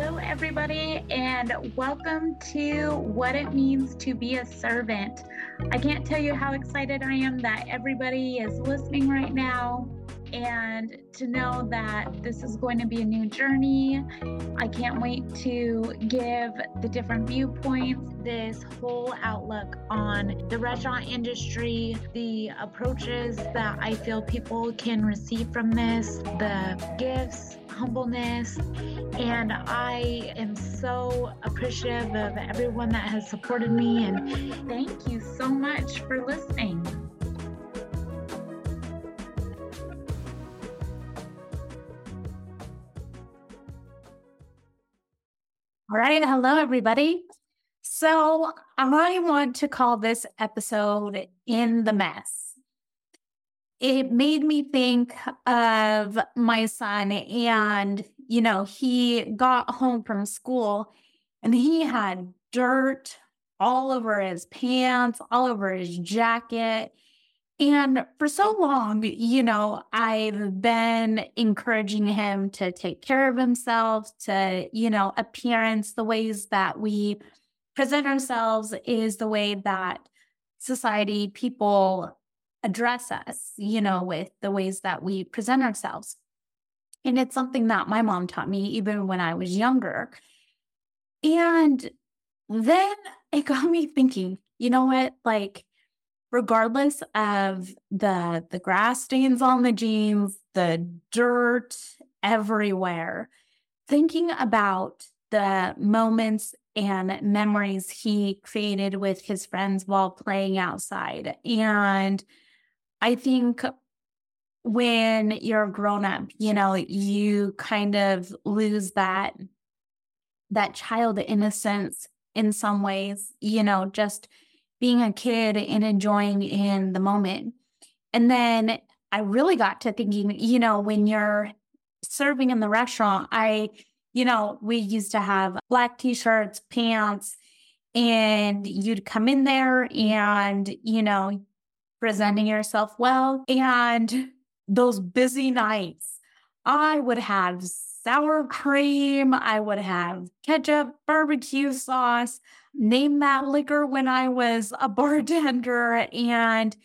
Hello, everybody, and welcome to What It Means to Be a Servant. I can't tell you how excited I am that everybody is listening right now and to know that this is going to be a new journey. I can't wait to give the different viewpoints, this whole outlook on the restaurant industry, the approaches that I feel people can receive from this, the gifts, humbleness. And I am so appreciative of everyone that has supported me. And thank you so much for listening. All right. Hello, everybody. So, I want to call this episode In the Mess. It made me think of my son, and, you know, he got home from school and he had dirt all over his pants, all over his jacket. And for so long, you know, I've been encouraging him to take care of himself, to, you know, appearance, the ways that we present ourselves is the way that society, people address us, you know, with the ways that we present ourselves. And it's something that my mom taught me even when I was younger. And then it got me thinking, you know what? Like, regardless of the the grass stains on the jeans, the dirt everywhere, thinking about the moments and memories he created with his friends while playing outside. And I think when you're grown up, you know, you kind of lose that that child innocence in some ways, you know, just being a kid and enjoying in the moment. And then I really got to thinking, you know, when you're serving in the restaurant, I, you know, we used to have black t shirts, pants, and you'd come in there and, you know, presenting yourself well. And those busy nights, I would have sour cream, I would have ketchup, barbecue sauce, name that liquor when I was a bartender. And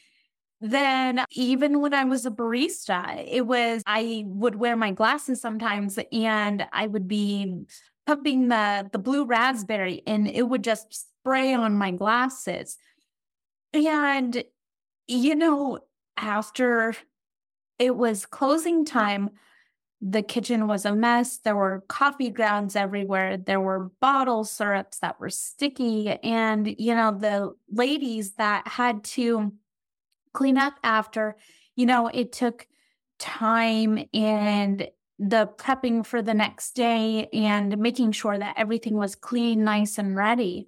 then even when I was a barista, it was, I would wear my glasses sometimes and I would be pumping the, the blue raspberry and it would just spray on my glasses. And, you know, after it was closing time, the kitchen was a mess. There were coffee grounds everywhere. There were bottle syrups that were sticky. And, you know, the ladies that had to clean up after, you know, it took time and the prepping for the next day and making sure that everything was clean, nice, and ready.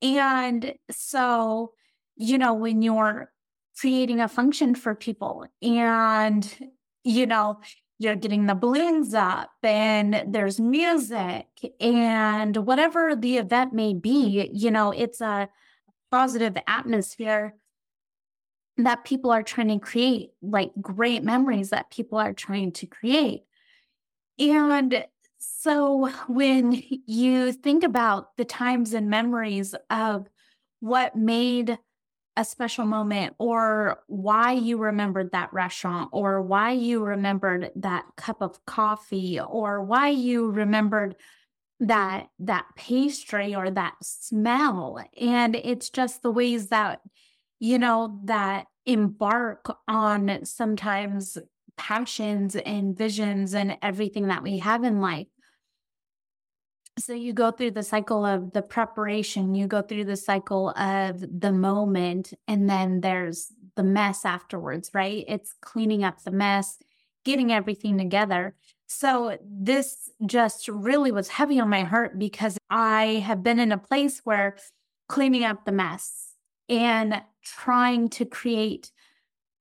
And so, you know, when you're creating a function for people and, you know, you're getting the balloons up and there's music and whatever the event may be, you know, it's a positive atmosphere that people are trying to create, like great memories that people are trying to create. And so when you think about the times and memories of what made a special moment or why you remembered that restaurant or why you remembered that cup of coffee or why you remembered that that pastry or that smell. And it's just the ways that you know that embark on sometimes passions and visions and everything that we have in life so you go through the cycle of the preparation, you go through the cycle of the moment, and then there's the mess afterwards, right? It's cleaning up the mess, getting everything together. So this just really was heavy on my heart because I have been in a place where cleaning up the mess and trying to create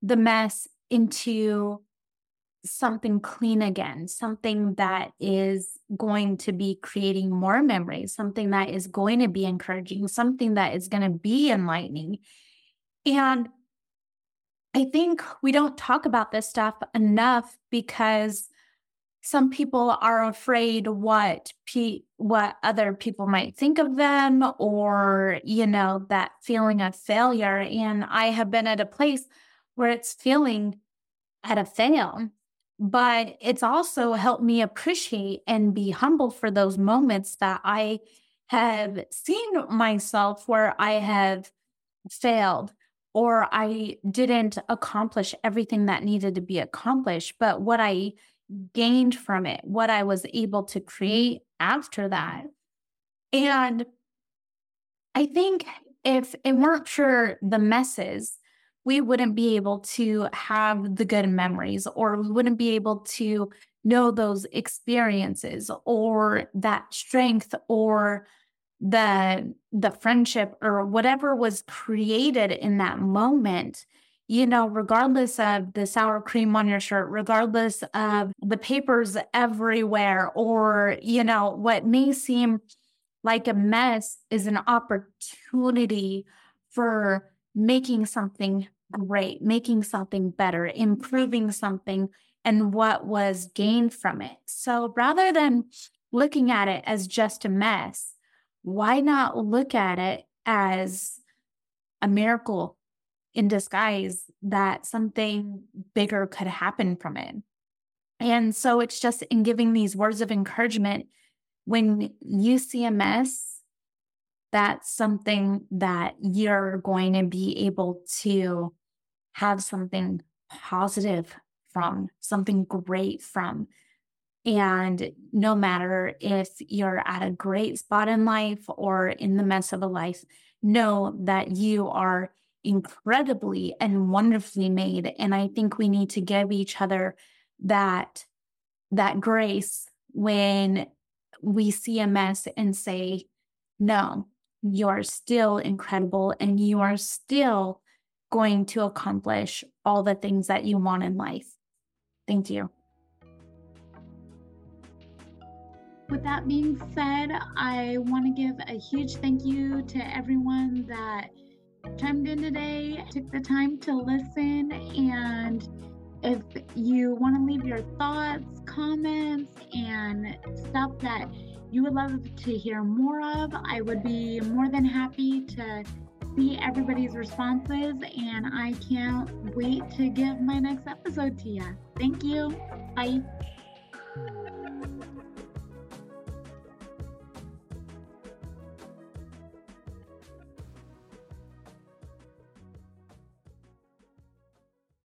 the mess into something clean again, something mm-hmm. that is going to be creating more memories, something that is going to be encouraging, something that is going to be enlightening. And I think we don't talk about this stuff enough because some people are afraid what pe- what other people might think of them or you know that feeling of failure. And i have been at a place where it's feeling at a fail but it's also helped me appreciate and be humble for those moments that i have seen myself where i have failed or i didn't accomplish everything that needed to be accomplished but what i gained from it, what I was able to create after that. And I think if it weren't for the messes, we wouldn't be able to have the good memories or we wouldn't be able to know those experiences or that strength or the the friendship or whatever was created in that moment. You know, regardless of the sour cream on your shirt, regardless of the papers everywhere, or, you know, what may seem like a mess is an opportunity for making something great, making something better, improving something, and what was gained from it. So rather than looking at it as just a mess, why not look at it as a miracle in disguise that something bigger could happen from it. And so it's just in giving these words of encouragement when you see a mess, that's something that you're going to be able to have something positive from, something great from. And no matter if you're at a great spot in life or in the mess of a life, know that you are incredibly and wonderfully made and i think we need to give each other that that grace when we see a mess and say no you are still incredible and you are still going to accomplish all the things that you want in life thank you with that being said i want to give a huge thank you to everyone that chimed in today, took the time to listen. And if you want to leave your thoughts, comments, and stuff that you would love to hear more of, I would be more than happy to see everybody's responses. And I can't wait to give my next episode to you. Thank you. Bye.